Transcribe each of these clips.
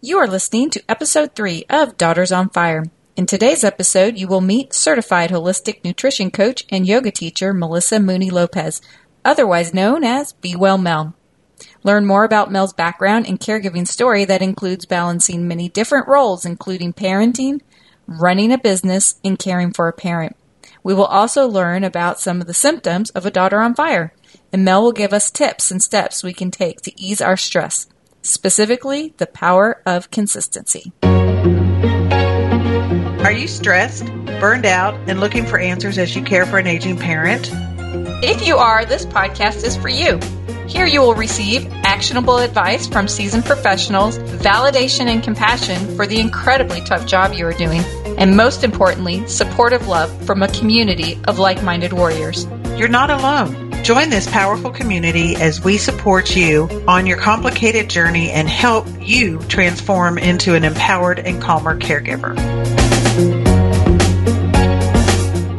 You are listening to episode 3 of Daughters on Fire. In today's episode, you will meet certified holistic nutrition coach and yoga teacher Melissa Mooney Lopez, otherwise known as Be Well Mel. Learn more about Mel's background and caregiving story that includes balancing many different roles, including parenting, running a business, and caring for a parent. We will also learn about some of the symptoms of a daughter on fire, and Mel will give us tips and steps we can take to ease our stress specifically the power of consistency. Are you stressed, burned out, and looking for answers as you care for an aging parent? If you are, this podcast is for you. Here you will receive actionable advice from seasoned professionals, validation and compassion for the incredibly tough job you are doing, and most importantly, supportive love from a community of like minded warriors. You're not alone. Join this powerful community as we support you on your complicated journey and help you transform into an empowered and calmer caregiver.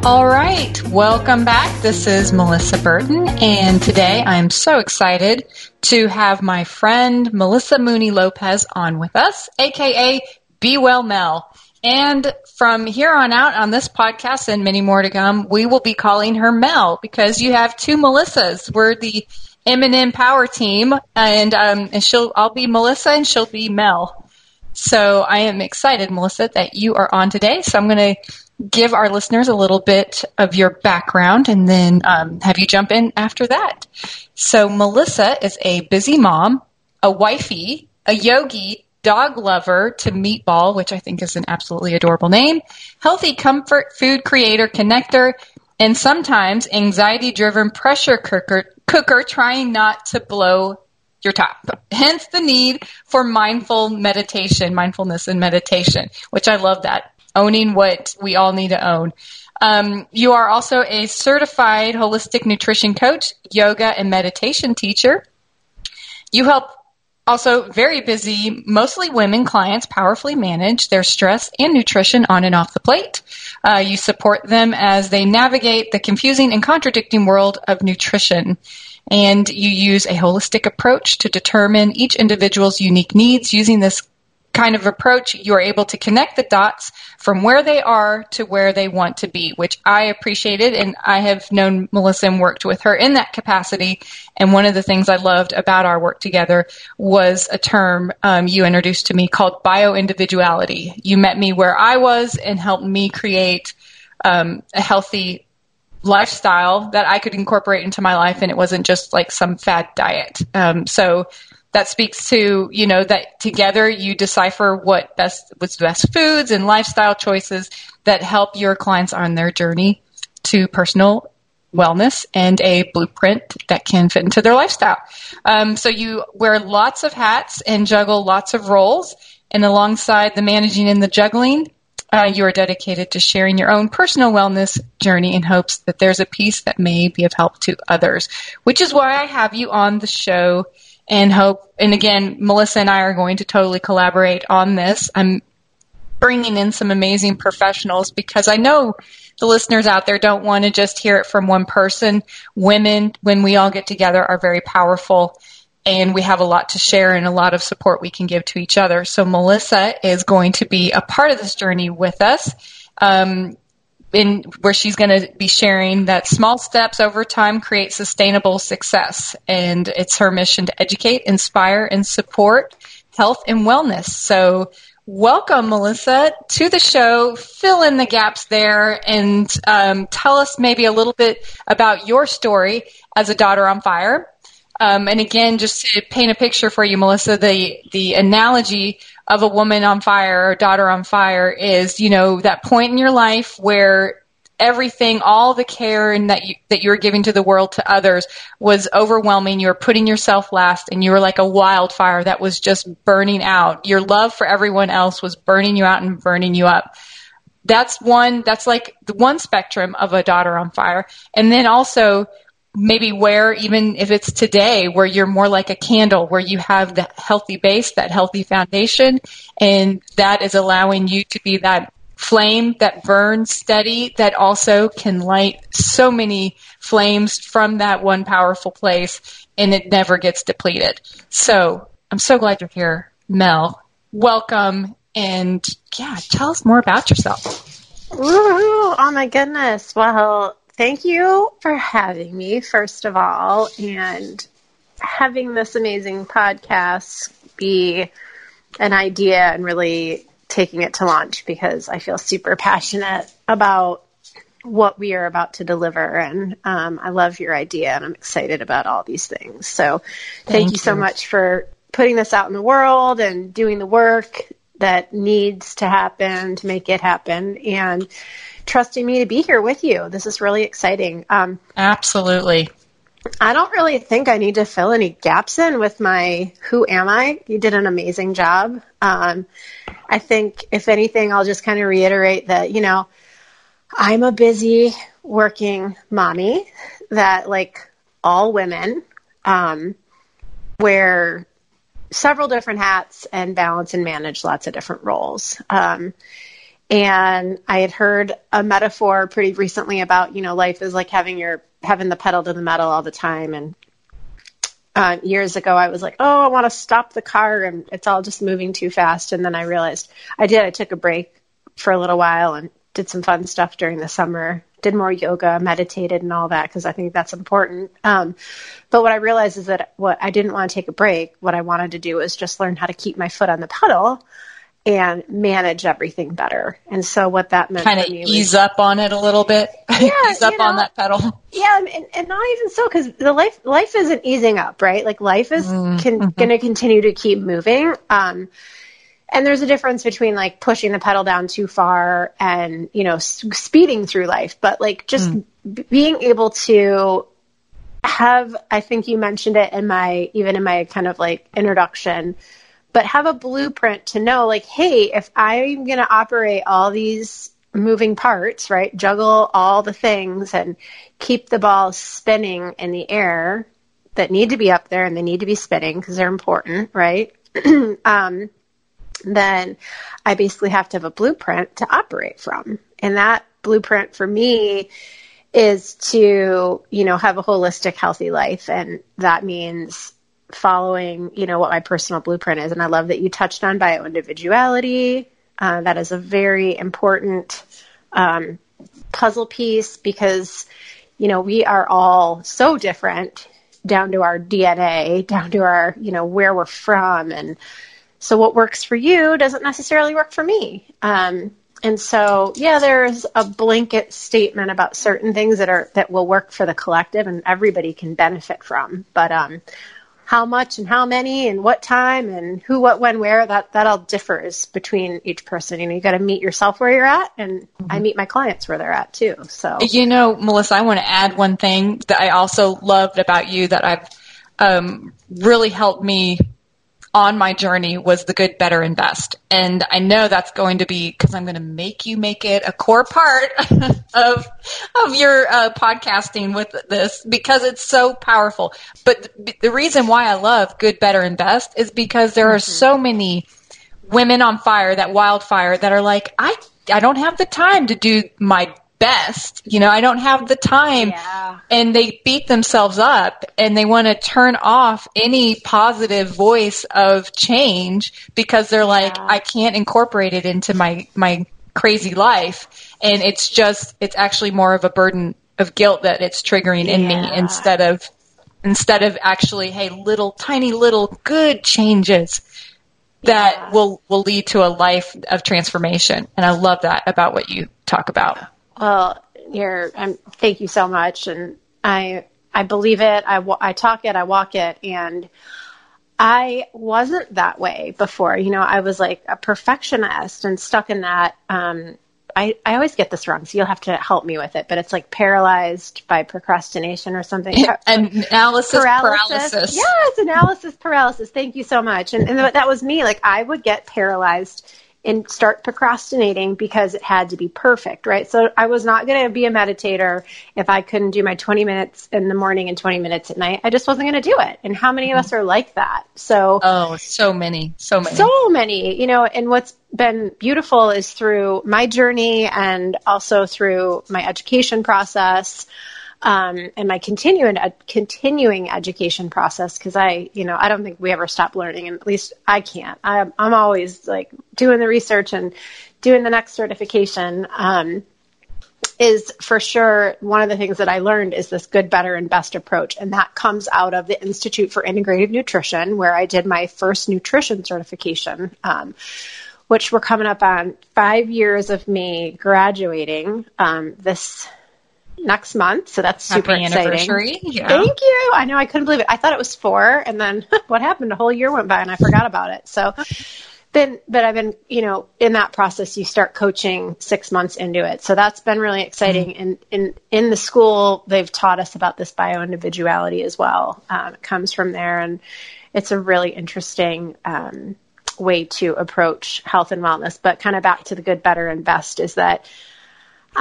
All right, welcome back. This is Melissa Burton, and today I'm so excited to have my friend Melissa Mooney Lopez on with us, aka Be Well Mel. And from here on out on this podcast and many more to come, we will be calling her Mel because you have two Melissas. We're the M&M Power Team, and um, and she'll I'll be Melissa and she'll be Mel. So I am excited, Melissa, that you are on today. So I'm going to give our listeners a little bit of your background and then um, have you jump in after that. So Melissa is a busy mom, a wifey, a yogi, dog lover to Meatball, which I think is an absolutely adorable name, healthy comfort food creator connector, and sometimes anxiety driven pressure cooker, cooker trying not to blow your top. Hence the need for mindful meditation, mindfulness and meditation, which I love that. Owning what we all need to own. Um, you are also a certified holistic nutrition coach, yoga and meditation teacher. You help also, very busy, mostly women clients powerfully manage their stress and nutrition on and off the plate. Uh, you support them as they navigate the confusing and contradicting world of nutrition. And you use a holistic approach to determine each individual's unique needs using this kind of approach, you're able to connect the dots from where they are to where they want to be, which I appreciated. And I have known Melissa and worked with her in that capacity. And one of the things I loved about our work together was a term um, you introduced to me called bioindividuality. You met me where I was and helped me create um, a healthy lifestyle that I could incorporate into my life, and it wasn't just like some fad diet. Um, so that speaks to you know that together you decipher what best what's best foods and lifestyle choices that help your clients on their journey to personal wellness and a blueprint that can fit into their lifestyle. Um, so you wear lots of hats and juggle lots of roles, and alongside the managing and the juggling, uh, you are dedicated to sharing your own personal wellness journey in hopes that there's a piece that may be of help to others. Which is why I have you on the show and hope. And again, Melissa and I are going to totally collaborate on this. I'm bringing in some amazing professionals because I know the listeners out there don't want to just hear it from one person. Women, when we all get together, are very powerful and we have a lot to share and a lot of support we can give to each other. So Melissa is going to be a part of this journey with us. Um, in where she's going to be sharing that small steps over time create sustainable success. And it's her mission to educate, inspire, and support health and wellness. So welcome, Melissa, to the show. Fill in the gaps there and um, tell us maybe a little bit about your story as a daughter on fire. Um, and again, just to paint a picture for you, Melissa, the the analogy of a woman on fire or daughter on fire is, you know, that point in your life where everything, all the care and that you, that you were giving to the world to others was overwhelming. You were putting yourself last and you were like a wildfire that was just burning out. Your love for everyone else was burning you out and burning you up. That's one, that's like the one spectrum of a daughter on fire. And then also maybe where even if it's today where you're more like a candle where you have the healthy base that healthy foundation and that is allowing you to be that flame that burns steady that also can light so many flames from that one powerful place and it never gets depleted so i'm so glad you're here mel welcome and yeah, tell us more about yourself. Ooh, oh my goodness. Well, thank you for having me, first of all, and having this amazing podcast be an idea and really taking it to launch because I feel super passionate about what we are about to deliver. And um, I love your idea and I'm excited about all these things. So thank, thank you, you so much for putting this out in the world and doing the work that needs to happen to make it happen and trusting me to be here with you. This is really exciting. Um, Absolutely. I don't really think I need to fill any gaps in with my who am I? You did an amazing job. Um, I think, if anything, I'll just kind of reiterate that, you know, I'm a busy working mommy that, like all women, um, wear several different hats and balance and manage lots of different roles. Um, and I had heard a metaphor pretty recently about, you know, life is like having your having the pedal to the metal all the time. And uh, years ago, I was like, oh, I want to stop the car, and it's all just moving too fast. And then I realized I did. I took a break for a little while and did some fun stuff during the summer. Did more yoga, meditated, and all that because I think that's important. Um, but what I realized is that what I didn't want to take a break. What I wanted to do was just learn how to keep my foot on the pedal and manage everything better. And so what that meant kind of ease was, up on it a little bit, yeah, ease up know, on that pedal. Yeah, and, and not even so because the life life isn't easing up, right? Like life is mm-hmm. going to continue to keep moving. Um, and there's a difference between like pushing the pedal down too far and you know s- speeding through life, but like just mm. b- being able to have. I think you mentioned it in my even in my kind of like introduction but have a blueprint to know like, hey, if I'm going to operate all these moving parts, right, juggle all the things and keep the ball spinning in the air that need to be up there and they need to be spinning because they're important, right? um, then I basically have to have a blueprint to operate from. And that blueprint for me is to, you know, have a holistic, healthy life. And that means following, you know, what my personal blueprint is. And I love that you touched on bio individuality. Uh, that is a very important um, puzzle piece because, you know, we are all so different down to our DNA, down to our, you know, where we're from. And so what works for you doesn't necessarily work for me. Um, and so, yeah, there's a blanket statement about certain things that are that will work for the collective and everybody can benefit from. But um, how much and how many and what time and who, what, when, where, that, that all differs between each person. You know, you got to meet yourself where you're at and mm-hmm. I meet my clients where they're at too. So, you know, Melissa, I want to add one thing that I also loved about you that I've, um, really helped me on my journey was the good, better, and best. And I know that's going to be because I'm going to make you make it a core part of of your uh, podcasting with this because it's so powerful. But the reason why I love good, better, and best is because there are mm-hmm. so many women on fire, that wildfire, that are like, I I don't have the time to do my best. You know, I don't have the time. Yeah. And they beat themselves up and they want to turn off any positive voice of change because they're like, yeah. I can't incorporate it into my, my crazy life. And it's just, it's actually more of a burden of guilt that it's triggering in yeah. me instead of, instead of actually, hey, little, tiny little good changes that will, will lead to a life of transformation. And I love that about what you talk about. Well, you're. I'm, thank you so much, and I I believe it. I I talk it. I walk it, and I wasn't that way before. You know, I was like a perfectionist and stuck in that. Um, I, I always get this wrong, so you'll have to help me with it. But it's like paralyzed by procrastination or something. analysis paralysis. paralysis. Yes, analysis paralysis. Thank you so much. And, and that was me. Like I would get paralyzed and start procrastinating because it had to be perfect, right? So I was not going to be a meditator if I couldn't do my 20 minutes in the morning and 20 minutes at night. I just wasn't going to do it. And how many of us are like that? So Oh, so many, so many. So many, you know, and what's been beautiful is through my journey and also through my education process um, and my continuing ed- continuing education process because I, you know, I don't think we ever stop learning, and at least I can't. I'm, I'm always like doing the research and doing the next certification. Um, is for sure one of the things that I learned is this good, better, and best approach. And that comes out of the Institute for Integrative Nutrition, where I did my first nutrition certification, um, which we're coming up on five years of me graduating um, this next month. So that's super Happy exciting. anniversary. Yeah. Thank you. I know I couldn't believe it. I thought it was four, and then what happened? A whole year went by, and I forgot about it. So then, but I've been, you know, in that process, you start coaching six months into it. So that's been really exciting. Mm-hmm. And in in the school, they've taught us about this bio individuality as well. Um, it comes from there, and it's a really interesting. Um, way to approach health and wellness but kind of back to the good better and best is that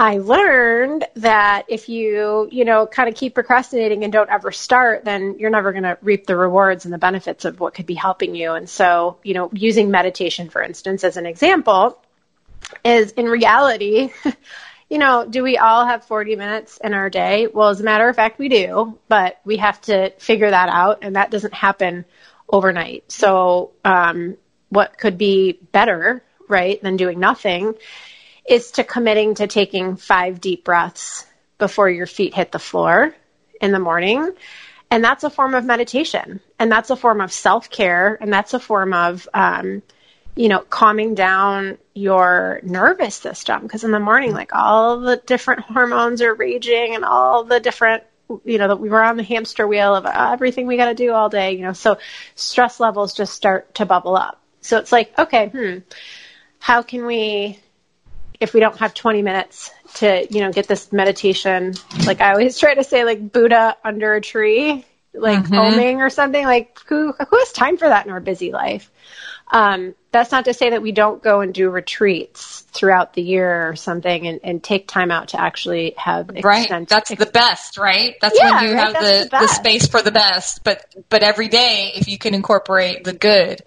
I learned that if you, you know, kind of keep procrastinating and don't ever start, then you're never going to reap the rewards and the benefits of what could be helping you. And so, you know, using meditation, for instance, as an example, is in reality, you know, do we all have 40 minutes in our day? Well, as a matter of fact, we do, but we have to figure that out, and that doesn't happen overnight. So, um, what could be better, right, than doing nothing? Is to committing to taking five deep breaths before your feet hit the floor in the morning. And that's a form of meditation. And that's a form of self care. And that's a form of, um, you know, calming down your nervous system. Because in the morning, like all the different hormones are raging and all the different, you know, that we were on the hamster wheel of everything we got to do all day, you know, so stress levels just start to bubble up. So it's like, okay, hmm, how can we if we don't have 20 minutes to, you know, get this meditation, like I always try to say, like Buddha under a tree, like mm-hmm. oming or something, like who, who has time for that in our busy life? Um, that's not to say that we don't go and do retreats throughout the year or something and, and take time out to actually have right. That's ex- the best, right? That's yeah, when you right? have the, the, the, space for the best. But but every day, if you can incorporate the good,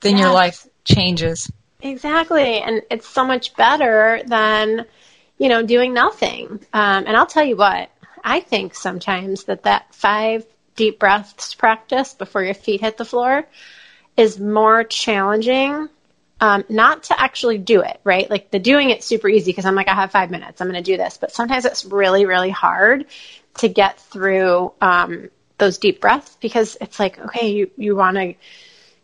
then your life changes. Exactly. And it's so much better than, you know, doing nothing. Um, and I'll tell you what, I think sometimes that that five deep breaths practice before your feet hit the floor is more challenging. Um, not to actually do it, right? Like the doing it's super easy because I'm like, I have five minutes, I'm going to do this. But sometimes it's really, really hard to get through um, those deep breaths because it's like, okay, you, you want to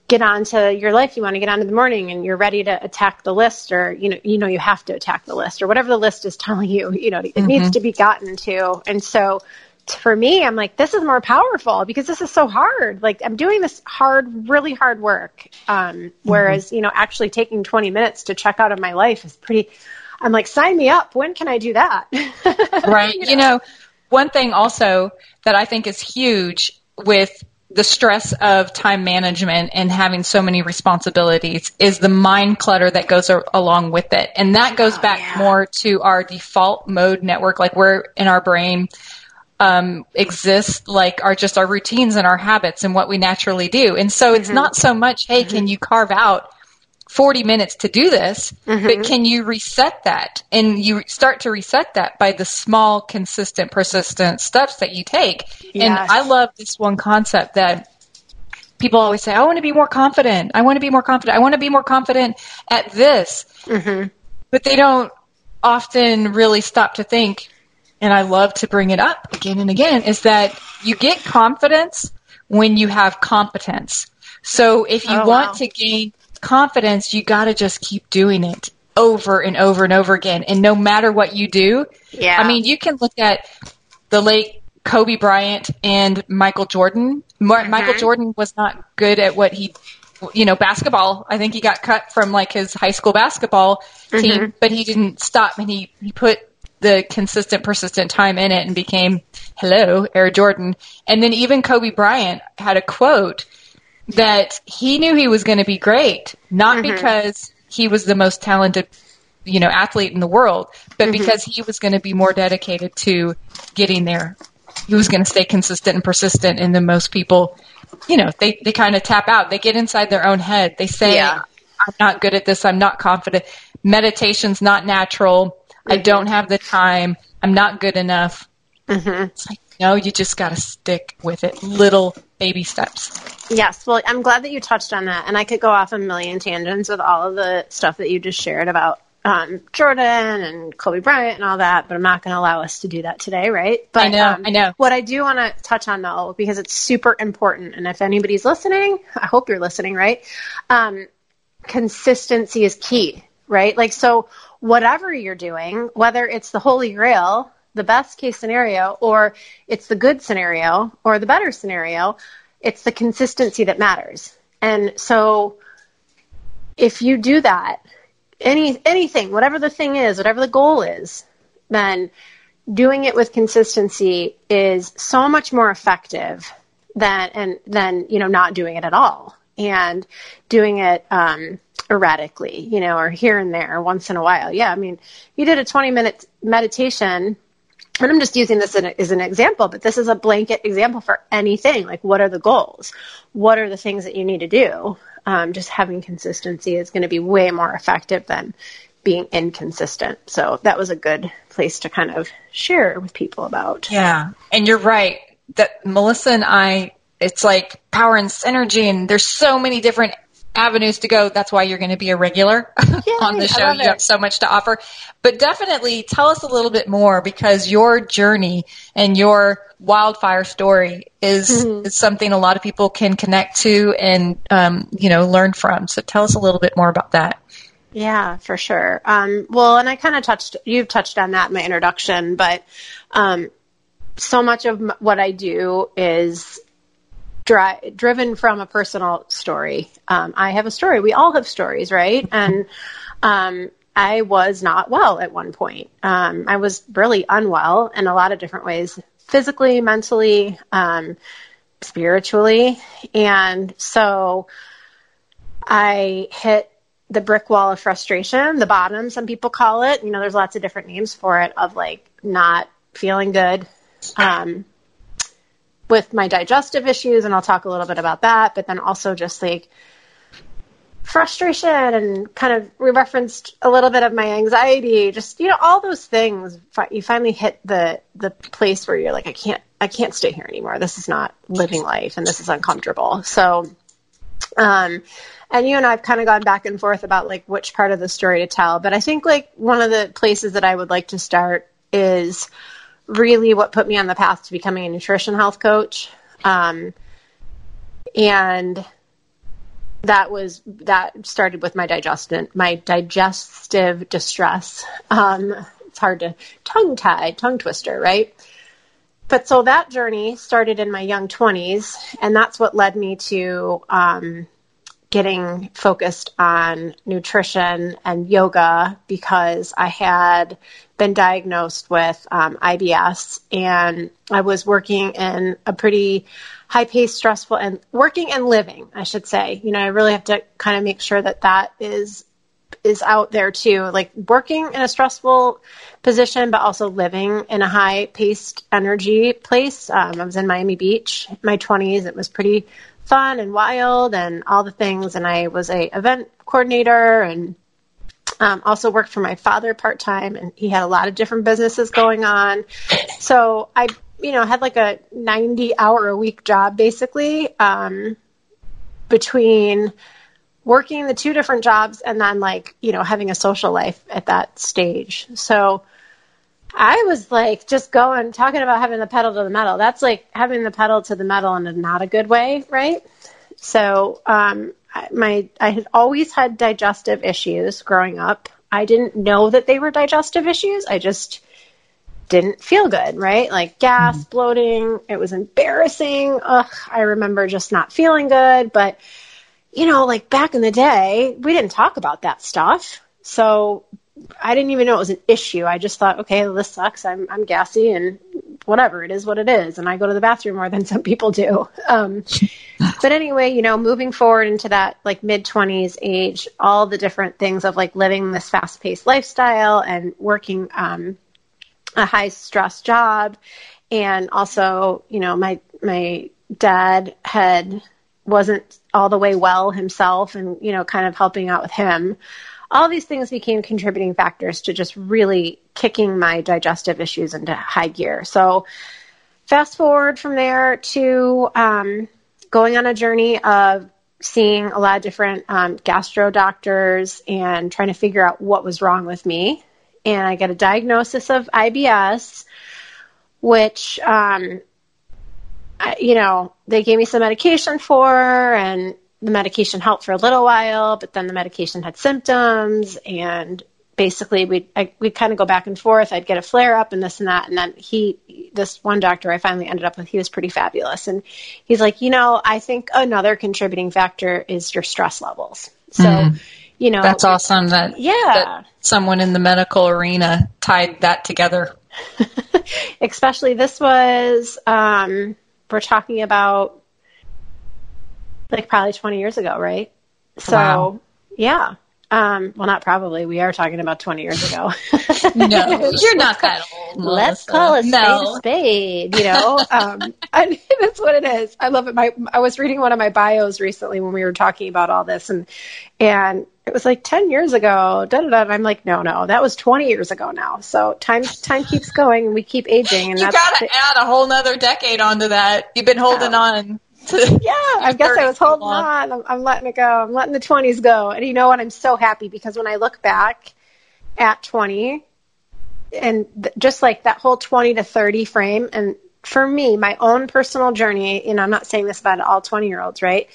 get on to your life you want to get on to the morning and you're ready to attack the list or you know you know you have to attack the list or whatever the list is telling you you know it mm-hmm. needs to be gotten to and so for me i'm like this is more powerful because this is so hard like i'm doing this hard really hard work um, whereas mm-hmm. you know actually taking 20 minutes to check out of my life is pretty i'm like sign me up when can i do that right you know? you know one thing also that i think is huge with the stress of time management and having so many responsibilities is the mind clutter that goes along with it. And that goes oh, back yeah. more to our default mode network, like where in our brain um, exists, like are just our routines and our habits and what we naturally do. And so it's mm-hmm. not so much, hey, mm-hmm. can you carve out 40 minutes to do this, mm-hmm. but can you reset that? And you start to reset that by the small, consistent, persistent steps that you take. Yes. And I love this one concept that people always say, I want to be more confident. I want to be more confident. I want to be more confident at this. Mm-hmm. But they don't often really stop to think, and I love to bring it up again and again, is that you get confidence when you have competence. So if you oh, want wow. to gain confidence, you got to just keep doing it over and over and over again. And no matter what you do, yeah. I mean, you can look at the late Kobe Bryant and Michael Jordan. Mm-hmm. Michael Jordan was not good at what he, you know, basketball. I think he got cut from like his high school basketball team, mm-hmm. but he didn't stop and he, he put the consistent, persistent time in it and became, hello, Air Jordan. And then even Kobe Bryant had a quote that he knew he was going to be great, not mm-hmm. because he was the most talented, you know, athlete in the world, but mm-hmm. because he was going to be more dedicated to getting there. He was going to stay consistent and persistent, and then most people, you know, they, they kind of tap out. They get inside their own head. They say, yeah. I'm not good at this. I'm not confident. Meditation's not natural. Mm-hmm. I don't have the time. I'm not good enough. Mm-hmm. It's like, no, you just got to stick with it. Little baby steps. Yes. Well, I'm glad that you touched on that. And I could go off a million tangents with all of the stuff that you just shared about um, Jordan and Kobe Bryant and all that, but I'm not going to allow us to do that today, right? But I know, um, I know. What I do want to touch on though, because it's super important, and if anybody's listening, I hope you're listening, right? Um, consistency is key, right? Like, so whatever you're doing, whether it's the holy grail, the best case scenario, or it's the good scenario, or the better scenario, it's the consistency that matters. And so if you do that, any anything, whatever the thing is, whatever the goal is, then doing it with consistency is so much more effective than and than you know not doing it at all and doing it um, erratically, you know, or here and there once in a while. Yeah, I mean, you did a 20 minute meditation and I'm just using this as an example, but this is a blanket example for anything. Like, what are the goals? What are the things that you need to do? um, just having consistency is going to be way more effective than being inconsistent. So that was a good place to kind of share with people about. Yeah. And you're right that Melissa and I, it's like power and synergy, and there's so many different avenues to go. That's why you're going to be a regular Yay, on the show. You have so much to offer. But definitely tell us a little bit more because your journey and your wildfire story is, mm-hmm. is something a lot of people can connect to and, um, you know, learn from. So tell us a little bit more about that. Yeah, for sure. Um, well, and I kind of touched, you've touched on that in my introduction, but um, so much of what I do is dri- driven from a personal story. Um, I have a story. We all have stories, right? And um, I was not well at one point. Um, I was really unwell in a lot of different ways physically, mentally, um, spiritually. And so I hit the brick wall of frustration, the bottom, some people call it. You know, there's lots of different names for it of like not feeling good. Um, with my digestive issues, and I'll talk a little bit about that, but then also just like frustration and kind of we referenced a little bit of my anxiety just you know all those things you finally hit the the place where you're like i can't i can't stay here anymore. This is not living life and this is uncomfortable. So um and you and i've kind of gone back and forth about like which part of the story to tell but i think like one of the places that i would like to start is really what put me on the path to becoming a nutrition health coach. Um, and that was that started with my digestive my digestive distress. Um, it's hard to tongue tie, tongue twister, right? But so that journey started in my young 20s, and that's what led me to um, getting focused on nutrition and yoga because I had been diagnosed with um, IBS and I was working in a pretty high paced, stressful, and working and living, I should say. You know, I really have to kind of make sure that that is is out there too like working in a stressful position but also living in a high paced energy place um, i was in miami beach my 20s it was pretty fun and wild and all the things. And I was a event coordinator and um, also worked for my father part time, and he had a lot of different businesses going on. So I, you know, had like a 90 hour a week job basically um, between working the two different jobs and then like, you know, having a social life at that stage. So I was like just going talking about having the pedal to the metal. That's like having the pedal to the metal in a not a good way, right? So, um, my I had always had digestive issues growing up. I didn't know that they were digestive issues. I just didn't feel good, right? Like gas, mm-hmm. bloating. It was embarrassing. Ugh, I remember just not feeling good. But, you know, like back in the day, we didn't talk about that stuff. So I didn't even know it was an issue. I just thought, okay, this sucks. I'm I'm gassy and whatever it is, what it is. And I go to the bathroom more than some people do. Um, but anyway, you know, moving forward into that like mid twenties age, all the different things of like living this fast paced lifestyle and working um, a high stress job, and also, you know, my my dad had wasn't all the way well himself, and you know, kind of helping out with him all these things became contributing factors to just really kicking my digestive issues into high gear. So, fast forward from there to um, going on a journey of seeing a lot of different um, gastro doctors and trying to figure out what was wrong with me. And I get a diagnosis of IBS, which, um, I, you know, they gave me some medication for, and the medication helped for a little while, but then the medication had symptoms, and basically we we kind of go back and forth. I'd get a flare up and this and that, and then he, this one doctor I finally ended up with, he was pretty fabulous, and he's like, you know, I think another contributing factor is your stress levels. So. Mm. You know, that's awesome that yeah that someone in the medical arena tied that together. Especially this was um, we're talking about like probably 20 years ago, right? So, wow. yeah. Um, well, not probably. We are talking about 20 years ago. no, you're not that old. Melissa. Let's call a spade no. a spade, you know? um, I, that's what it is. I love it. My, I was reading one of my bios recently when we were talking about all this and, and it was like 10 years ago, da da da. And I'm like, no, no, that was 20 years ago now. So time, time keeps going and we keep aging. And you that's gotta add a whole nother decade onto that. You've been holding oh. on yeah, I guess I was holding on. I'm, I'm letting it go. I'm letting the 20s go. And you know what? I'm so happy because when I look back at 20 and th- just like that whole 20 to 30 frame, and for me, my own personal journey, you know, I'm not saying this about all 20 year olds, right?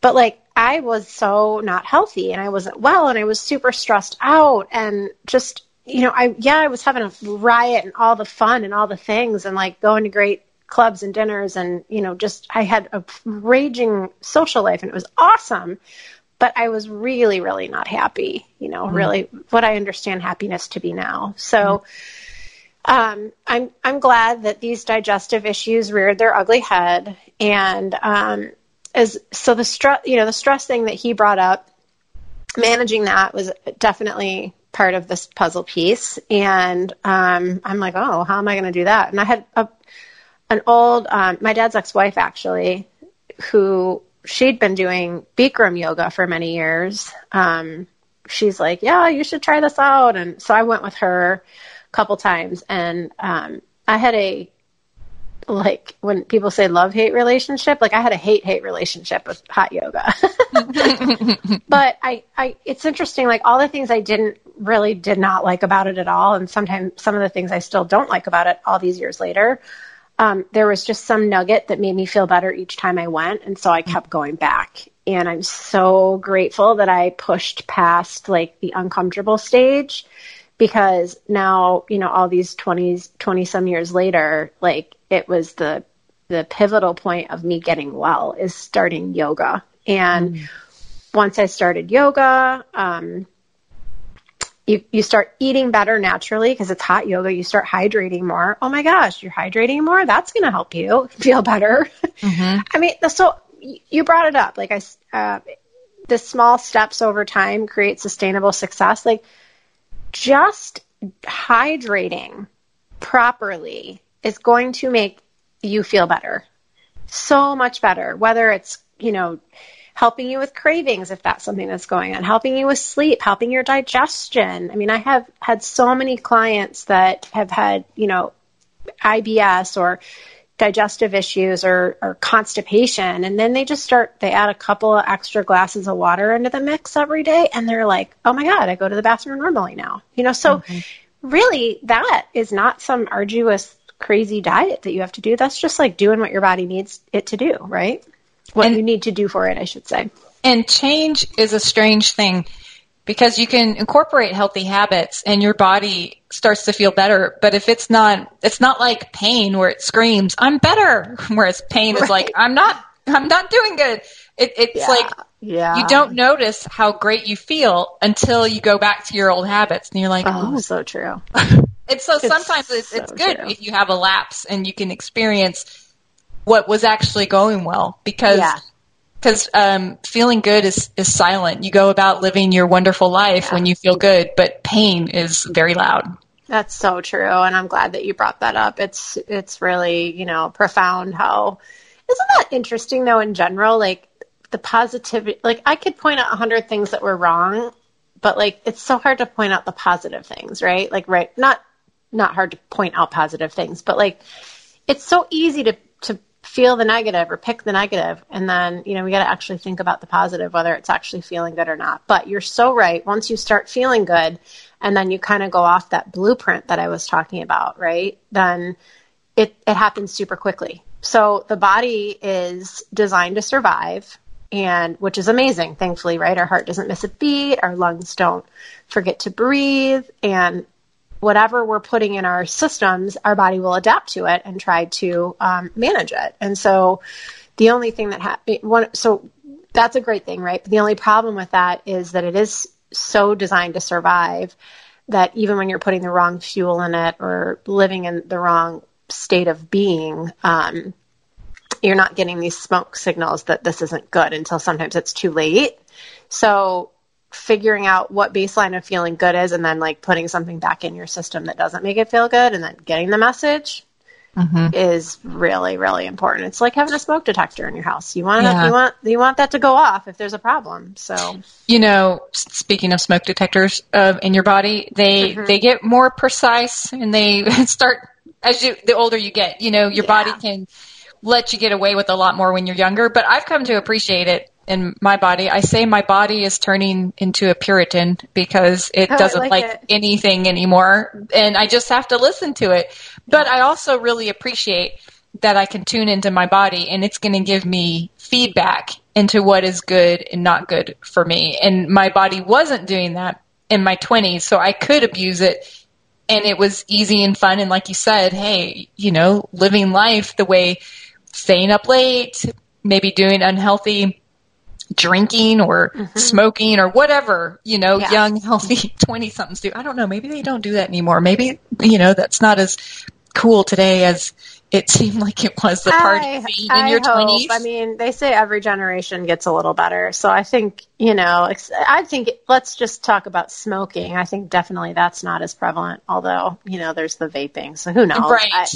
But like, I was so not healthy and I wasn't well and I was super stressed out and just, you know, I, yeah, I was having a riot and all the fun and all the things and like going to great clubs and dinners and you know just i had a raging social life and it was awesome but i was really really not happy you know mm really what i understand happiness to be now. So mm um, i'm i'm glad that these digestive issues reared their ugly head and um, as so the stress you know the stress thing that he brought up managing that was definitely part of this puzzle piece and um, i'm like oh how am i going to do that? And i had a an old, um, my dad's ex-wife actually, who she'd been doing Bikram yoga for many years. Um, she's like, yeah, you should try this out. And so I went with her a couple times and, um, I had a, like when people say love hate relationship, like I had a hate hate relationship with hot yoga. but I, I, it's interesting. Like all the things I didn't really did not like about it at all. And sometimes some of the things I still don't like about it all these years later um, there was just some nugget that made me feel better each time I went. And so I kept going back. And I'm so grateful that I pushed past like the uncomfortable stage because now, you know, all these 20s, 20 some years later, like it was the, the pivotal point of me getting well is starting yoga. And mm. once I started yoga, um, you, you start eating better naturally because it's hot yoga. You start hydrating more. Oh my gosh, you're hydrating more. That's going to help you feel better. Mm-hmm. I mean, so you brought it up. Like I, uh, the small steps over time create sustainable success. Like just hydrating properly is going to make you feel better. So much better. Whether it's, you know, helping you with cravings if that's something that's going on, helping you with sleep, helping your digestion. I mean, I have had so many clients that have had, you know, IBS or digestive issues or, or constipation. And then they just start, they add a couple of extra glasses of water into the mix every day. And they're like, oh my God, I go to the bathroom normally now. You know, so mm-hmm. really that is not some arduous, crazy diet that you have to do. That's just like doing what your body needs it to do, right? What and, you need to do for it, I should say. And change is a strange thing because you can incorporate healthy habits and your body starts to feel better. But if it's not, it's not like pain where it screams, I'm better. Whereas pain right. is like, I'm not, I'm not doing good. It, it's yeah. like, yeah. you don't notice how great you feel until you go back to your old habits and you're like, oh, oh. so true. and so it's sometimes it's, so it's good true. if you have a lapse and you can experience what was actually going well because yeah because um, feeling good is, is silent. You go about living your wonderful life yeah. when you feel good, but pain is very loud. That's so true, and I'm glad that you brought that up. It's it's really you know profound. How isn't that interesting though? In general, like the positivity, like I could point out a hundred things that were wrong, but like it's so hard to point out the positive things, right? Like right not not hard to point out positive things, but like it's so easy to to feel the negative or pick the negative and then you know we got to actually think about the positive whether it's actually feeling good or not. But you're so right. Once you start feeling good and then you kind of go off that blueprint that i was talking about right then it, it happens super quickly. So the body is designed to survive and which is amazing thankfully right? Our heart doesn't miss a beat. Our lungs don't forget to breathe. And whatever we're putting in our systems, our body will adapt to it and try to um, manage it. And so the only thing that happens, so that's a great thing, right? But the only problem with that is that it is so designed to survive that even when you're putting the wrong fuel in it or living in the wrong state of being, um, you're not getting these smoke signals that this isn't good until sometimes it's too late. So figuring out what baseline of feeling good is and then like putting something back in your system that doesn't make it feel good and then getting the message mm-hmm. is really really important it's like having a smoke detector in your house you want yeah. you want you want that to go off if there's a problem so you know speaking of smoke detectors uh, in your body they mm-hmm. they get more precise and they start as you the older you get you know your yeah. body can let you get away with a lot more when you're younger but i've come to appreciate it in my body. I say my body is turning into a Puritan because it oh, doesn't like, like it. anything anymore. And I just have to listen to it. But I also really appreciate that I can tune into my body and it's going to give me feedback into what is good and not good for me. And my body wasn't doing that in my 20s, so I could abuse it. And it was easy and fun. And like you said, hey, you know, living life the way staying up late, maybe doing unhealthy drinking or mm-hmm. smoking or whatever, you know, yeah. young, healthy 20 somethings do. I don't know. Maybe they don't do that anymore. Maybe, you know, that's not as cool today as it seemed like it was the party I, scene in I your hope. 20s. I mean, they say every generation gets a little better. So I think, you know, I think let's just talk about smoking. I think definitely that's not as prevalent, although, you know, there's the vaping. So who knows? Right. I,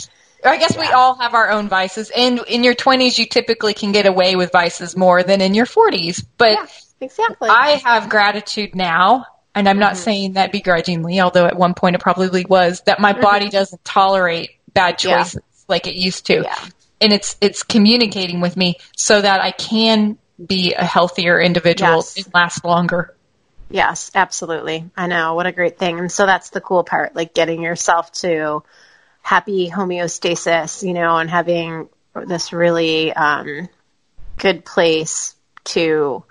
I guess yeah. we all have our own vices. And in your 20s, you typically can get away with vices more than in your 40s. But yeah, exactly. I have gratitude now. And I'm not mm-hmm. saying that begrudgingly, although at one point it probably was, that my mm-hmm. body doesn't tolerate bad choices yeah. like it used to. And it's, it's communicating with me so that I can be a healthier individual yes. and last longer. Yes, absolutely. I know. What a great thing. And so that's the cool part, like getting yourself to happy homeostasis, you know, and having this really um, good place to,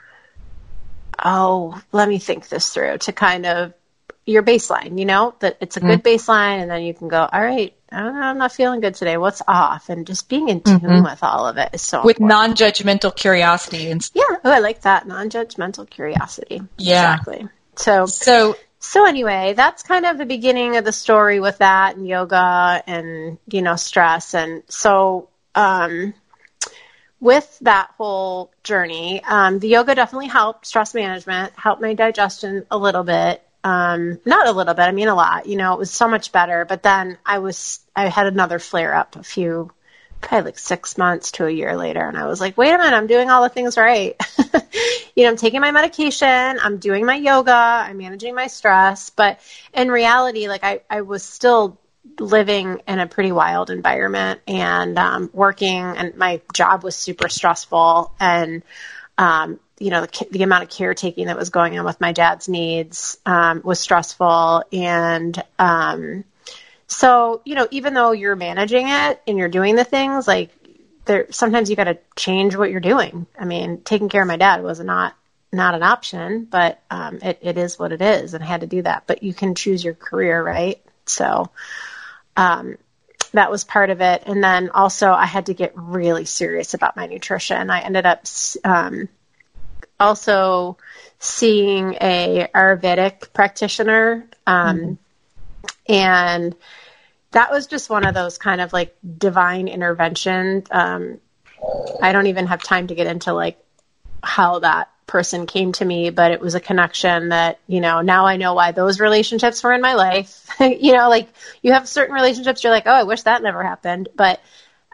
oh, let me think this through, to kind of your baseline, you know, that it's a mm-hmm. good baseline, and then you can go, all right, I'm not feeling good today. What's off? And just being in tune mm-hmm. with all of it is so with non judgmental curiosity. And yeah, oh, I like that non judgmental curiosity. Yeah, exactly. So so so anyway, that's kind of the beginning of the story with that and yoga and you know stress and so um, with that whole journey, um, the yoga definitely helped stress management, helped my digestion a little bit. Um, not a little bit, I mean a lot. You know, it was so much better. But then I was I had another flare up a few probably like six months to a year later. And I was like, wait a minute, I'm doing all the things right. you know, I'm taking my medication, I'm doing my yoga, I'm managing my stress. But in reality, like I, I was still living in a pretty wild environment and um, working, and my job was super stressful. And, um, you know, the, the, amount of caretaking that was going on with my dad's needs um, was stressful. And, um, so, you know, even though you're managing it and you're doing the things, like there sometimes you got to change what you're doing. I mean, taking care of my dad was not not an option, but um, it, it is what it is, and I had to do that. But you can choose your career, right? So um, that was part of it. And then also, I had to get really serious about my nutrition. I ended up um, also seeing a Ayurvedic practitioner, um, mm-hmm. and that was just one of those kind of like divine intervention. Um, I don't even have time to get into like how that person came to me, but it was a connection that, you know, now I know why those relationships were in my life. you know, like you have certain relationships, you're like, oh, I wish that never happened. But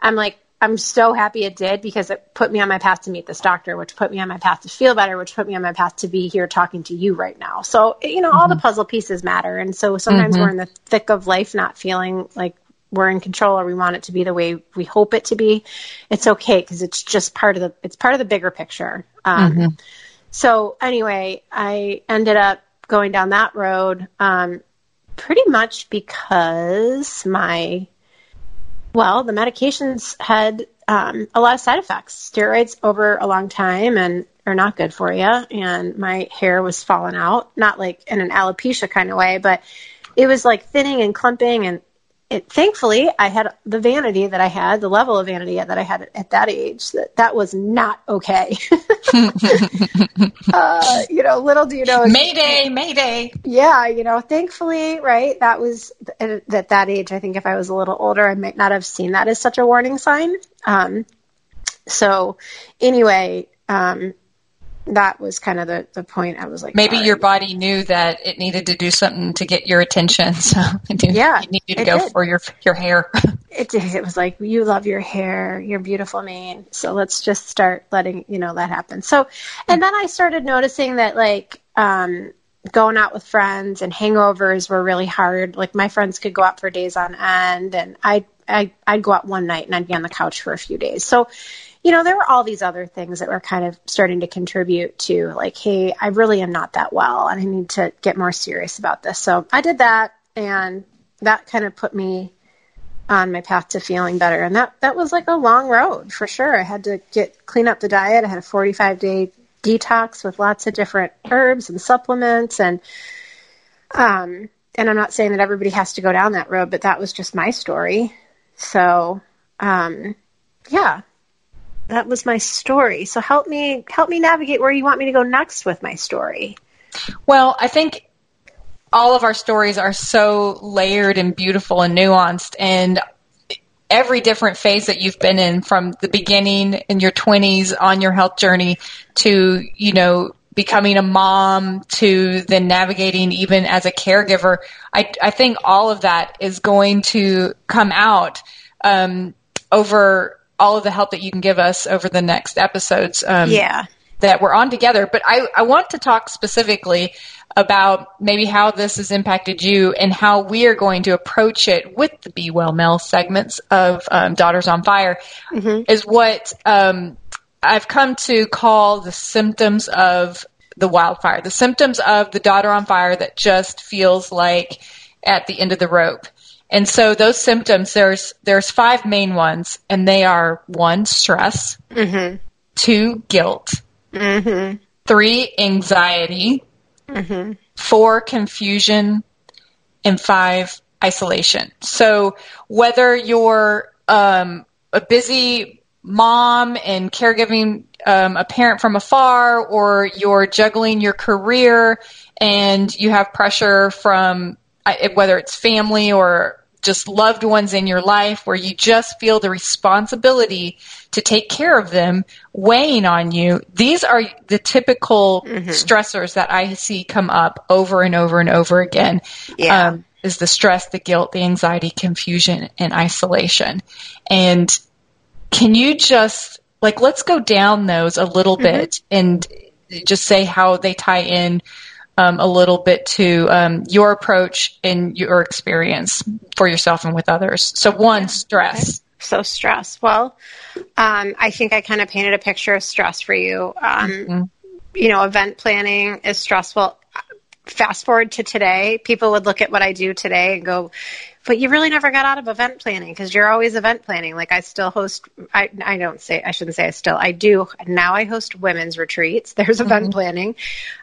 I'm like, I'm so happy it did because it put me on my path to meet this doctor, which put me on my path to feel better, which put me on my path to be here talking to you right now. So, you know, mm-hmm. all the mm-hmm. puzzle pieces matter. And so sometimes mm-hmm. we're in the thick of life not feeling like we're in control or we want it to be the way we hope it to be. It's okay because it's just part of the, it's part of the bigger picture. Um, mm-hmm. So anyway, I ended up going down that road, um, pretty much because my well, the medications had um, a lot of side effects. Steroids over a long time and are not good for you. And my hair was falling out, not like in an alopecia kind of way, but it was like thinning and clumping and it, thankfully, I had the vanity that I had, the level of vanity that I had at that age. That that was not okay. uh, you know, little do you know. Mayday, Mayday. Yeah, you know, thankfully, right? That was at that age. I think if I was a little older, I might not have seen that as such a warning sign. Um, so, anyway, um, that was kind of the, the point. I was like, maybe your body knew that it needed to do something to get your attention. So yeah, you needed to go did. for your your hair. it did. It was like you love your hair, your beautiful mane. So let's just start letting you know that happen. So, and then I started noticing that like um, going out with friends and hangovers were really hard. Like my friends could go out for days on end, and I I I'd go out one night and I'd be on the couch for a few days. So you know, there were all these other things that were kind of starting to contribute to like, hey, I really am not that well and I need to get more serious about this. So I did that and that kind of put me on my path to feeling better. And that, that was like a long road for sure. I had to get clean up the diet. I had a 45 day detox with lots of different herbs and supplements and um and I'm not saying that everybody has to go down that road, but that was just my story. So, um yeah, that was my story. So help me help me navigate where you want me to go next with my story. Well, I think all of our stories are so layered and beautiful and nuanced and every different phase that you've been in from the beginning in your 20s on your health journey to, you know, becoming a mom to then navigating even as a caregiver. I, I think all of that is going to come out um, over all of the help that you can give us over the next episodes. Um, yeah. That we're on together. But I, I want to talk specifically about maybe how this has impacted you and how we are going to approach it with the Be Well Mel segments of um, Daughters on Fire mm-hmm. is what um, I've come to call the symptoms of the wildfire, the symptoms of the daughter on fire that just feels like at the end of the rope. And so those symptoms, there's there's five main ones, and they are one, stress, mm-hmm. two, guilt, mm-hmm. three, anxiety, mm-hmm. four, confusion, and five, isolation. So whether you're um, a busy mom and caregiving um, a parent from afar, or you're juggling your career and you have pressure from whether it's family or just loved ones in your life where you just feel the responsibility to take care of them weighing on you. These are the typical mm-hmm. stressors that I see come up over and over and over again. Yeah. Um, is the stress, the guilt, the anxiety, confusion, and isolation. And can you just like let's go down those a little mm-hmm. bit and just say how they tie in um, a little bit to um, your approach and your experience for yourself and with others. So, one, stress. Okay. So, stress. Well, um, I think I kind of painted a picture of stress for you. Um, mm-hmm. You know, event planning is stressful. Fast forward to today, people would look at what I do today and go, but you really never got out of event planning because you're always event planning. Like I still host, I, I don't say, I shouldn't say I still, I do. Now I host women's retreats. There's event mm-hmm. planning.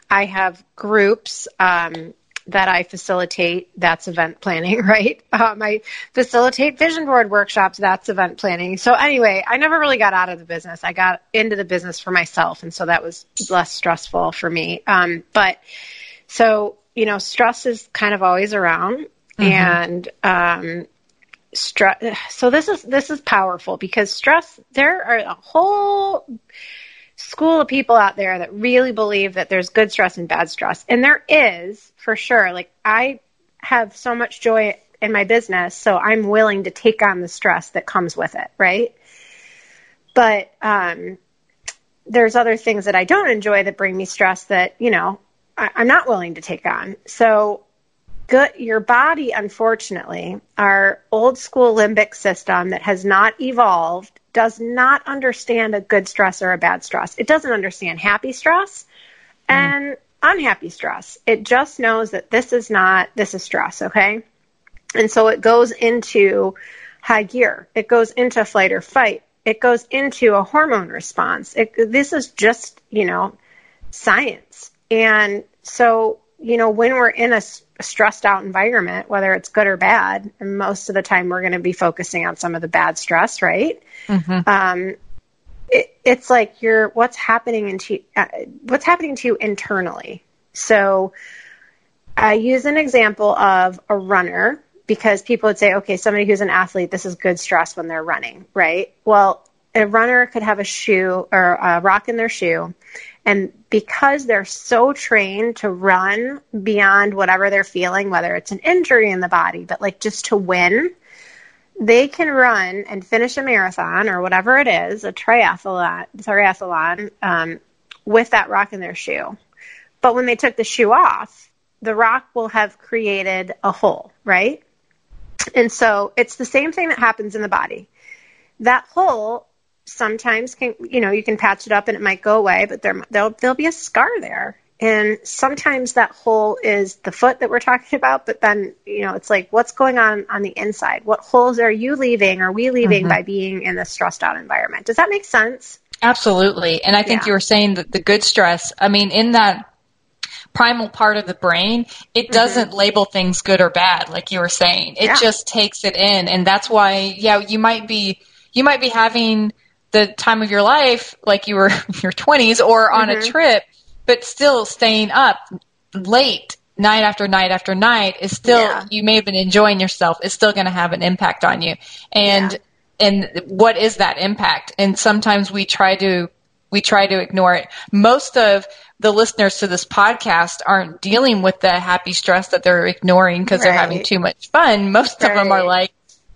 I have groups, um, that I facilitate, that's event planning, right? Um, I facilitate vision board workshops, that's event planning. So anyway, I never really got out of the business. I got into the business for myself, and so that was less stressful for me. Um, but so you know, stress is kind of always around. Mm-hmm. And um, stress. So this is this is powerful because stress. There are a whole school of people out there that really believe that there's good stress and bad stress, and there is for sure. Like I have so much joy in my business, so I'm willing to take on the stress that comes with it, right? But um, there's other things that I don't enjoy that bring me stress that, you know, I, I'm not willing to take on. So good, your body, unfortunately, our old school limbic system that has not evolved does not understand a good stress or a bad stress. It doesn't understand happy stress mm. and unhappy stress. It just knows that this is not, this is stress, okay? And so it goes into high gear. It goes into flight or fight. It goes into a hormone response. It, this is just, you know, science. And so, you know, when we're in a, stressed out environment, whether it's good or bad, and most of the time we're going to be focusing on some of the bad stress, right? Mm-hmm. Um, it, it's like you're what's happening into uh, what's happening to you internally. So I use an example of a runner because people would say, okay, somebody who's an athlete, this is good stress when they're running, right? Well, a runner could have a shoe or a rock in their shoe. And because they're so trained to run beyond whatever they're feeling, whether it's an injury in the body, but like just to win, they can run and finish a marathon or whatever it is, a triathlon, triathlon um, with that rock in their shoe. But when they took the shoe off, the rock will have created a hole, right? And so it's the same thing that happens in the body. That hole sometimes can, you know, you can patch it up and it might go away, but there, there'll, there'll be a scar there. And sometimes that hole is the foot that we're talking about, but then, you know, it's like, what's going on on the inside? What holes are you leaving? Are we leaving mm-hmm. by being in this stressed out environment? Does that make sense? Absolutely. And I think yeah. you were saying that the good stress, I mean, in that primal part of the brain, it mm-hmm. doesn't mm-hmm. label things good or bad, like you were saying. It yeah. just takes it in. And that's why, yeah, you might be, you might be having the time of your life, like you were in your 20s or on mm-hmm. a trip, but still staying up late night after night after night is still, yeah. you may have been enjoying yourself. It's still going to have an impact on you. And, yeah. and what is that impact? And sometimes we try to, we try to ignore it. Most of the listeners to this podcast aren't dealing with the happy stress that they're ignoring because right. they're having too much fun. Most right. of them are like,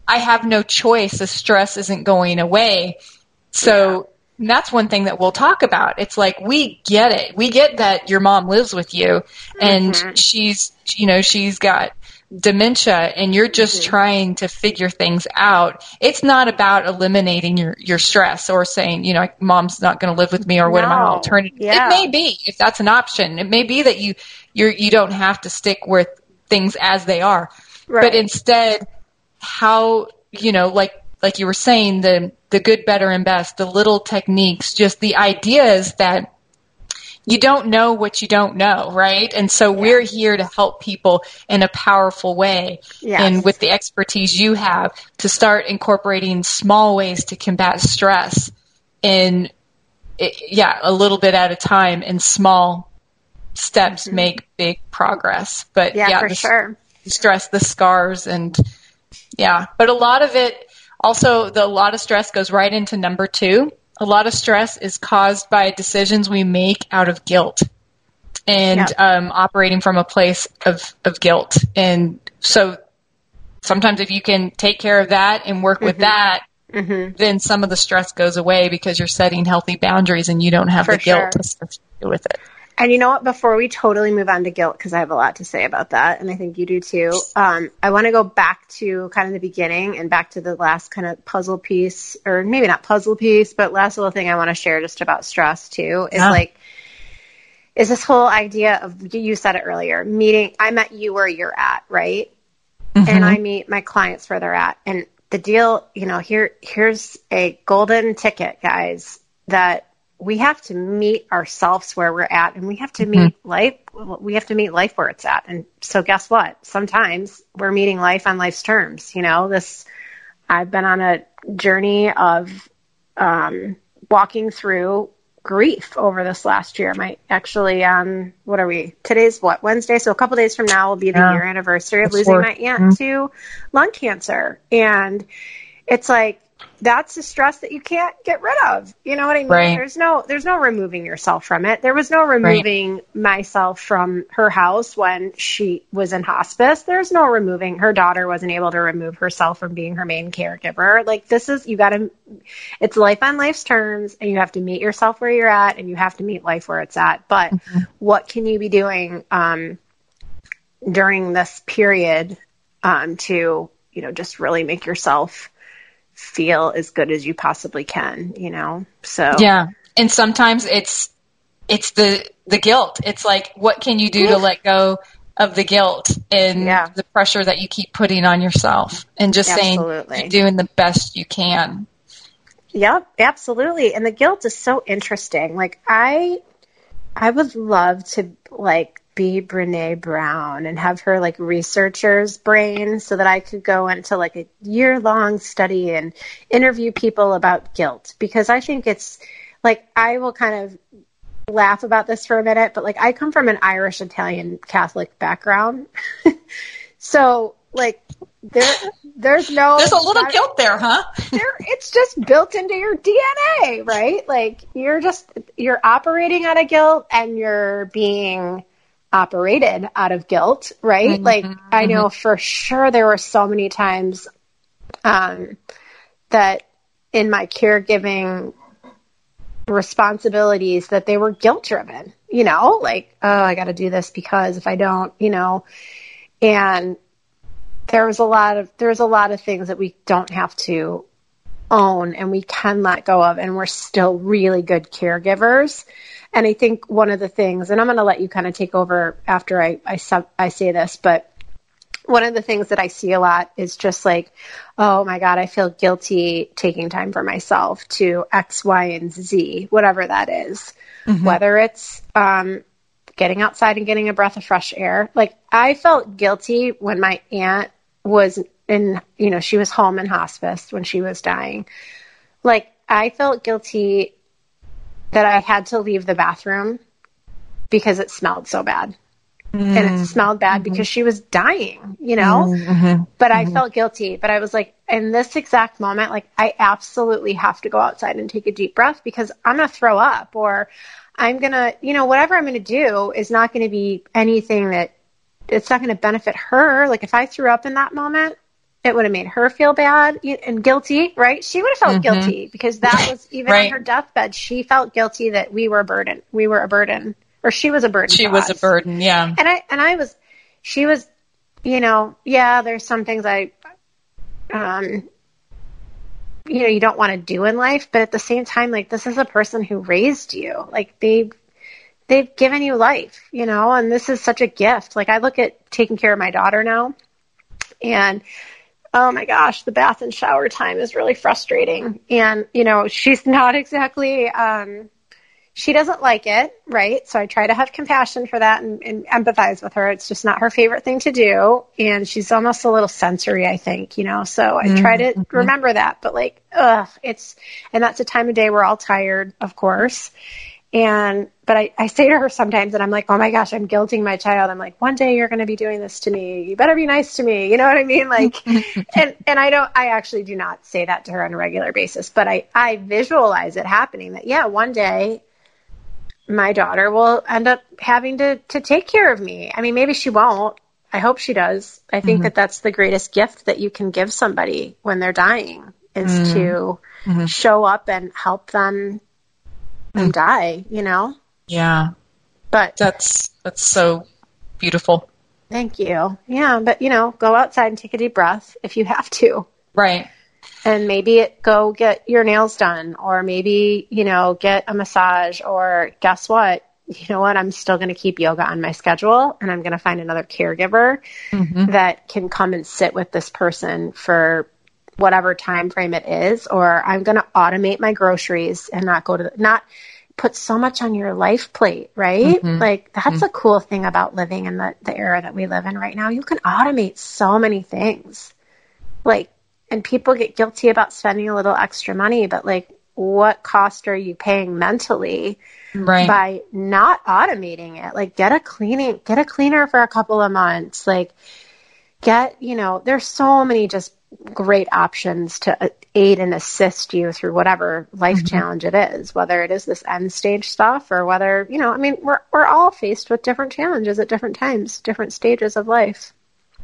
I have no choice. The stress isn't going away. So yeah. that's one thing that we'll talk about. It's like, we get it. We get that your mom lives with you and mm-hmm. she's, you know, she's got dementia and you're just mm-hmm. trying to figure things out, it's not about eliminating your, your stress or saying, you know, mom's not going to live with me or what no. am I alternative? Yeah. It may be if that's an option. It may be that you you're you don't have to stick with things as they are. Right. But instead how, you know, like like you were saying, the the good, better, and best, the little techniques, just the ideas that you don't know what you don't know, right? And so yeah. we're here to help people in a powerful way. Yes. And with the expertise you have to start incorporating small ways to combat stress in, yeah, a little bit at a time and small steps mm-hmm. make big progress. But yeah, yeah for the, sure. Stress, the scars and yeah, but a lot of it also the a lot of stress goes right into number two a lot of stress is caused by decisions we make out of guilt and um, operating from a place of, of guilt. And so sometimes if you can take care of that and work mm-hmm. with that, mm-hmm. then some of the stress goes away because you're setting healthy boundaries and you don't have For the guilt sure. associated with it. And you know what? Before we totally move on to guilt, because I have a lot to say about that, and I think you do too, um, I want to go back to kind of the beginning and back to the last kind of puzzle piece, or maybe not puzzle piece, but last little thing I want to share just about stress too is yeah. like, is this whole idea of, you said it earlier, meeting, I met you where you're at, right? Mm-hmm. And I meet my clients where they're at. And the deal, you know, here, here's a golden ticket, guys, that we have to meet ourselves where we're at and we have to mm-hmm. meet life we have to meet life where it's at. And so guess what? Sometimes we're meeting life on life's terms you know? This i've been on a journey of um, walking through grief over this last year. Might actually um what are we? Today's what? Wednesday? So a couple days from now will be the yeah. year anniversary of losing my aunt mm-hmm. to lung cancer. And it's like that's a stress that you can't get rid of. You know what I mean? Right. There's no there's no removing yourself from it. There was no removing right. myself from her house when she was in hospice. There's no removing her daughter wasn't able to remove herself from being her main caregiver. Like this is you got to it's life on life's terms and you have to meet yourself where you're at and you have to meet life where it's at. But mm-hmm. what can you be doing um during this period um to, you know, just really make yourself feel as good as you possibly can, you know? So Yeah. And sometimes it's it's the the guilt. It's like what can you do to let go of the guilt and yeah. the pressure that you keep putting on yourself and just absolutely. saying you're doing the best you can. Yep, absolutely. And the guilt is so interesting. Like I I would love to like be Brene Brown and have her like researcher's brain so that I could go into like a year long study and interview people about guilt because I think it's like I will kind of laugh about this for a minute, but like I come from an Irish Italian Catholic background. so like there there's no There's a little guilt there, huh? there it's just built into your DNA, right? Like you're just you're operating out of guilt and you're being operated out of guilt, right? Mm-hmm, like mm-hmm. I know for sure there were so many times um, that in my caregiving responsibilities that they were guilt driven, you know, like, oh, I got to do this because if I don't, you know, and there was a lot of, there's a lot of things that we don't have to own and we can let go of and we're still really good caregivers. And I think one of the things, and I'm going to let you kind of take over after I, I, sub, I say this, but one of the things that I see a lot is just like, oh my God, I feel guilty taking time for myself to X, Y, and Z, whatever that is. Mm-hmm. Whether it's um, getting outside and getting a breath of fresh air. Like, I felt guilty when my aunt was in, you know, she was home in hospice when she was dying. Like, I felt guilty that I had to leave the bathroom because it smelled so bad. Mm. And it mm. smelled bad mm-hmm. because she was dying, you know? Mm-hmm. But I mm-hmm. felt guilty. But I was like, in this exact moment, like, I absolutely have to go outside and take a deep breath because I'm going to throw up or I'm going to, you know, whatever I'm going to do is not going to be anything that it's not going to benefit her. Like, if I threw up in that moment, it would have made her feel bad and guilty, right? She would have felt mm-hmm. guilty because that was even right. on her deathbed. She felt guilty that we were a burden. We were a burden, or she was a burden. She was us. a burden, yeah. And I and I was, she was, you know, yeah. There's some things I, um, you know, you don't want to do in life, but at the same time, like this is a person who raised you. Like they've they've given you life, you know, and this is such a gift. Like I look at taking care of my daughter now, and oh my gosh, the bath and shower time is really frustrating. And, you know, she's not exactly, um, she doesn't like it, right? So I try to have compassion for that and, and, empathize with her. It's just not her favorite thing to do. And she's almost a little sensory, I think, you know, so I mm-hmm. try to mm-hmm. remember that. But like, ugh, it's, and that's a time of day we're all tired, of course. And, but I, I say to her sometimes and I'm like, oh my gosh, I'm guilting my child. I'm like, one day you're going to be doing this to me. You better be nice to me. You know what I mean? Like, and, and I don't, I actually do not say that to her on a regular basis, but I, I visualize it happening that, yeah, one day my daughter will end up having to, to take care of me. I mean, maybe she won't. I hope she does. I think mm-hmm. that that's the greatest gift that you can give somebody when they're dying is mm-hmm. to mm-hmm. show up and help them and die, you know? Yeah. But that's that's so beautiful. Thank you. Yeah, but you know, go outside and take a deep breath if you have to. Right. And maybe it, go get your nails done or maybe, you know, get a massage or guess what? You know what? I'm still going to keep yoga on my schedule and I'm going to find another caregiver mm-hmm. that can come and sit with this person for whatever time frame it is, or I'm going to automate my groceries and not go to the, not put so much on your life plate, right? Mm-hmm. Like that's mm-hmm. a cool thing about living in the, the era that we live in right now. You can automate so many things. Like, and people get guilty about spending a little extra money, but like, what cost are you paying mentally right. by not automating it? Like, get a cleaning, get a cleaner for a couple of months. Like, get, you know, there's so many just great options to uh, aid and assist you through whatever life mm-hmm. challenge it is, whether it is this end stage stuff or whether, you know, I mean, we're, we're all faced with different challenges at different times, different stages of life.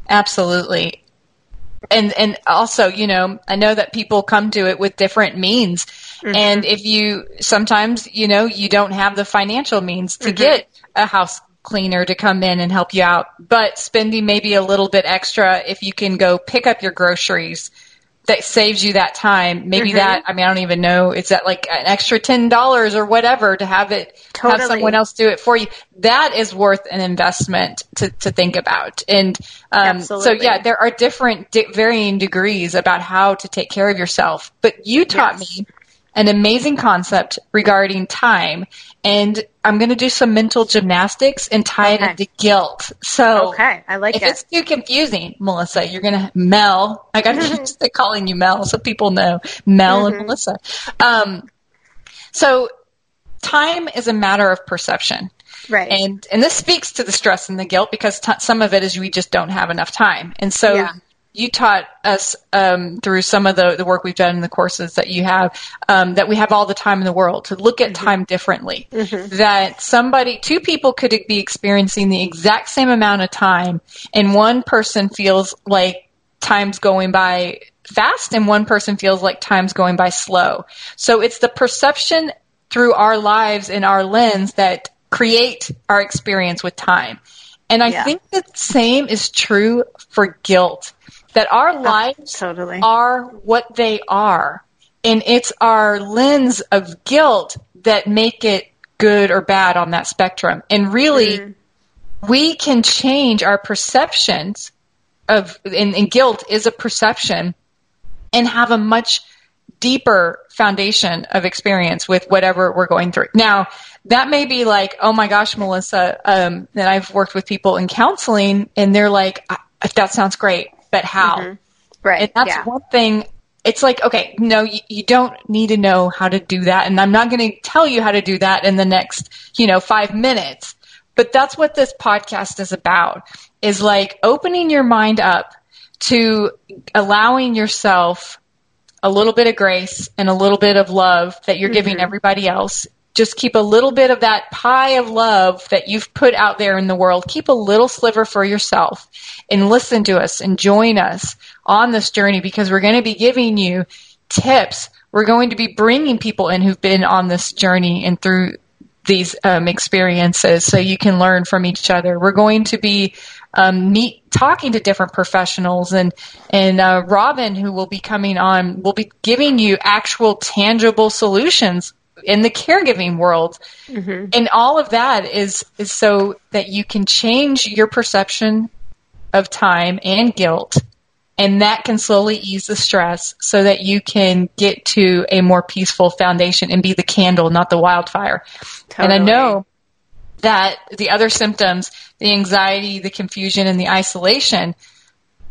Absolutely. And, and also, you know, I know that people come to it with different means. Mm-hmm. And if you, sometimes, you know, you don't have the financial means to mm-hmm. get a house cleaner to come in and help you out, but spending maybe a little bit extra if you can go pick up your groceries that saves you that time. Maybe mm-hmm. that, I mean, I don't even know. Is that like an extra $10 or whatever to have it, totally. have someone else do it for you? That is worth an investment to, to think about. And, um, so yeah, there are different, di- varying degrees about how to take care of yourself. But you taught yes. me an amazing concept regarding time. And I'm going to do some mental gymnastics and tie okay. it into guilt. So, okay, I like if it. it's too confusing, Melissa, you're going to Mel. I got to calling you Mel so people know Mel mm-hmm. and Melissa. Um, so, time is a matter of perception. Right. And and this speaks to the stress and the guilt because t- some of it is we just don't have enough time. And so yeah you taught us um, through some of the, the work we've done in the courses that you have um, that we have all the time in the world to look at mm-hmm. time differently. Mm-hmm. That somebody, two people could be experiencing the exact same amount of time, and one person feels like time's going by fast, and one person feels like time's going by slow. So it's the perception through our lives and our lens that create our experience with time. And I yeah. think the same is true for guilt that our oh, lives totally. are what they are. And it's our lens of guilt that make it good or bad on that spectrum. And really, mm. we can change our perceptions of, and, and guilt is a perception and have a much deeper foundation of experience with whatever we're going through. Now, that may be like, oh my gosh, Melissa, um, and I've worked with people in counseling and they're like, that sounds great but how? Mm-hmm. Right. And that's yeah. one thing. It's like, okay, no, you, you don't need to know how to do that. And I'm not going to tell you how to do that in the next, you know, five minutes. But that's what this podcast is about is like opening your mind up to allowing yourself a little bit of grace and a little bit of love that you're mm-hmm. giving everybody else just keep a little bit of that pie of love that you've put out there in the world. Keep a little sliver for yourself and listen to us and join us on this journey because we're going to be giving you tips. We're going to be bringing people in who've been on this journey and through these um, experiences so you can learn from each other. We're going to be um, meet talking to different professionals and and uh, Robin who will be coming on will be giving you actual tangible solutions in the caregiving world. Mm-hmm. And all of that is, is so that you can change your perception of time and guilt. And that can slowly ease the stress so that you can get to a more peaceful foundation and be the candle, not the wildfire. Totally. And I know that the other symptoms, the anxiety, the confusion, and the isolation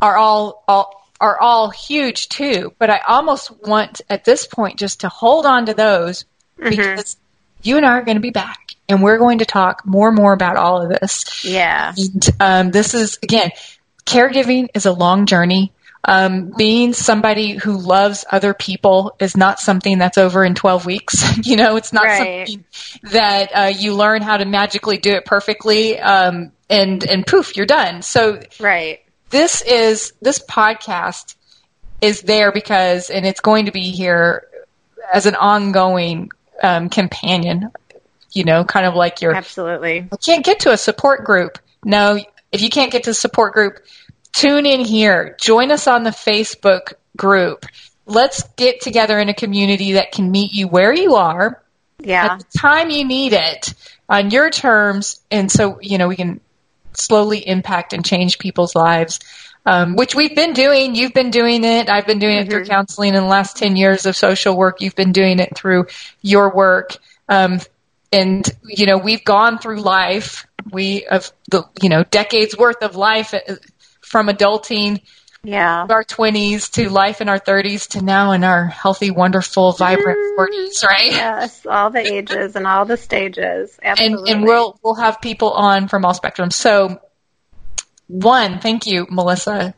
are all, all are all huge too. But I almost want at this point just to hold on to those mm-hmm. because you and I are going to be back and we're going to talk more and more about all of this. Yeah. And, um, this is, again, caregiving is a long journey. Um, being somebody who loves other people is not something that's over in 12 weeks. you know, it's not right. something that uh, you learn how to magically do it perfectly um, and, and poof, you're done. So, right. This is, this podcast is there because, and it's going to be here as an ongoing um, companion. You know, kind of like your absolutely. You can't get to a support group. No, if you can't get to the support group, tune in here. Join us on the Facebook group. Let's get together in a community that can meet you where you are yeah. at the time you need it on your terms. And so, you know, we can slowly impact and change people's lives um, which we've been doing. You've been doing it. I've been doing mm-hmm. it through mm-hmm. counseling in the last 10 years of social work. You've been doing it through your work. Um, and, you know, we've gone through life. We have the, you know, decades worth of life uh, from adulting. Yeah. Our 20s to life in our 30s to now in our healthy, wonderful, vibrant mm, 40s, right? Yes, all the ages and all the stages. Absolutely. And, and we'll, we'll have people on from all spectrums. So one, thank you, Melissa.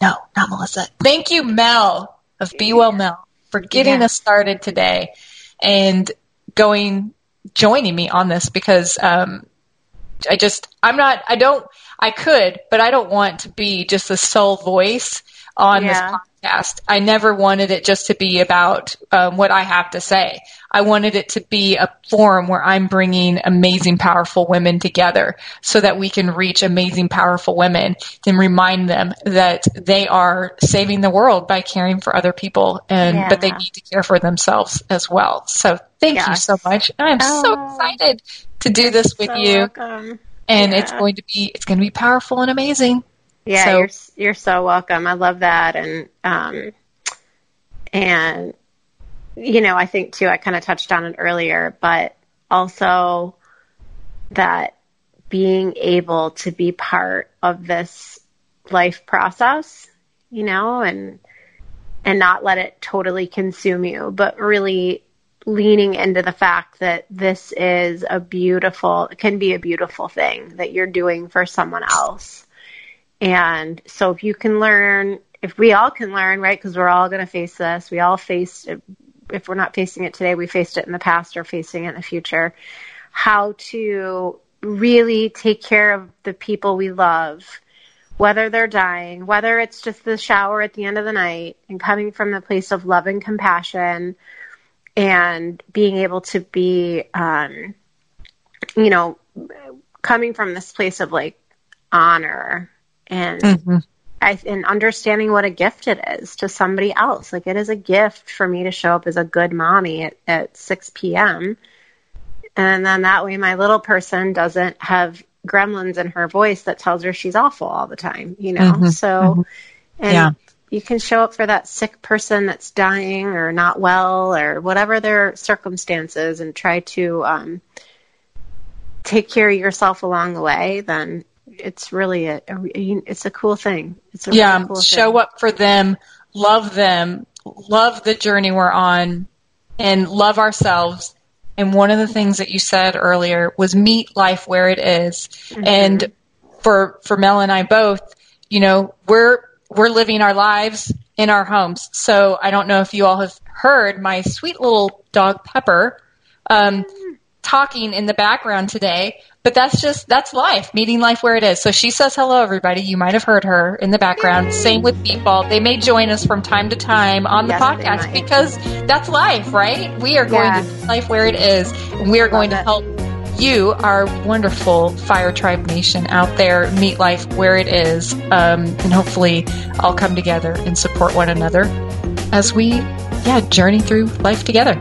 no, not Melissa. Thank you, Mel of Be Well Mel for getting yeah. us started today and going, joining me on this because, um, I just, I'm not, I don't, I could, but I don't want to be just the sole voice on yeah. Podcast. I never wanted it just to be about um, what I have to say. I wanted it to be a forum where I'm bringing amazing, powerful women together so that we can reach amazing, powerful women and remind them that they are saving the world by caring for other people and, yeah. but they need to care for themselves as well. So thank yes. you so much. I'm oh. so excited to do this with so you. Welcome. And yeah. it's going to be, it's going to be powerful and amazing. Yeah, so, you're you're so welcome. I love that, and um, and you know, I think too. I kind of touched on it earlier, but also that being able to be part of this life process, you know, and and not let it totally consume you, but really leaning into the fact that this is a beautiful, it can be a beautiful thing that you're doing for someone else. And so if you can learn, if we all can learn, right, because we're all going to face this, we all face, it. if we're not facing it today, we faced it in the past or facing it in the future, how to really take care of the people we love, whether they're dying, whether it's just the shower at the end of the night and coming from the place of love and compassion and being able to be, um, you know, coming from this place of like honor and mm-hmm. I, and understanding what a gift it is to somebody else. Like it is a gift for me to show up as a good mommy at, at 6 p.m. And then that way my little person doesn't have gremlins in her voice that tells her she's awful all the time, you know? Mm-hmm. So, mm-hmm. and yeah. you can show up for that sick person that's dying or not well or whatever their circumstances and try to, um, take care of yourself along the way, then it's really a, a, it's a cool thing. It's a yeah. Really cool show thing. up for them, love them, love the journey we're on, and love ourselves. And one of the things that you said earlier was meet life where it is. Mm-hmm. And for for Mel and I both, you know, we're we're living our lives in our homes. So I don't know if you all have heard my sweet little dog Pepper um, mm. Talking in the background today but that's just that's life, meeting life where it is. So she says hello, everybody. You might have heard her in the background. Same with Beatball. They may join us from time to time on the yes, podcast because that's life, right? We are going yeah. to meet life where it is, and we are going to help you, our wonderful Fire Tribe Nation out there, meet life where it is, um, and hopefully all come together and support one another as we, yeah, journey through life together.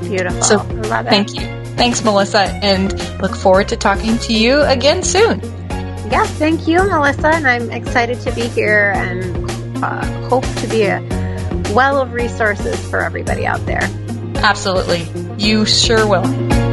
Beautiful. So, thank you. Thanks, Melissa, and look forward to talking to you again soon. Yes, thank you, Melissa, and I'm excited to be here and uh, hope to be a well of resources for everybody out there. Absolutely. You sure will.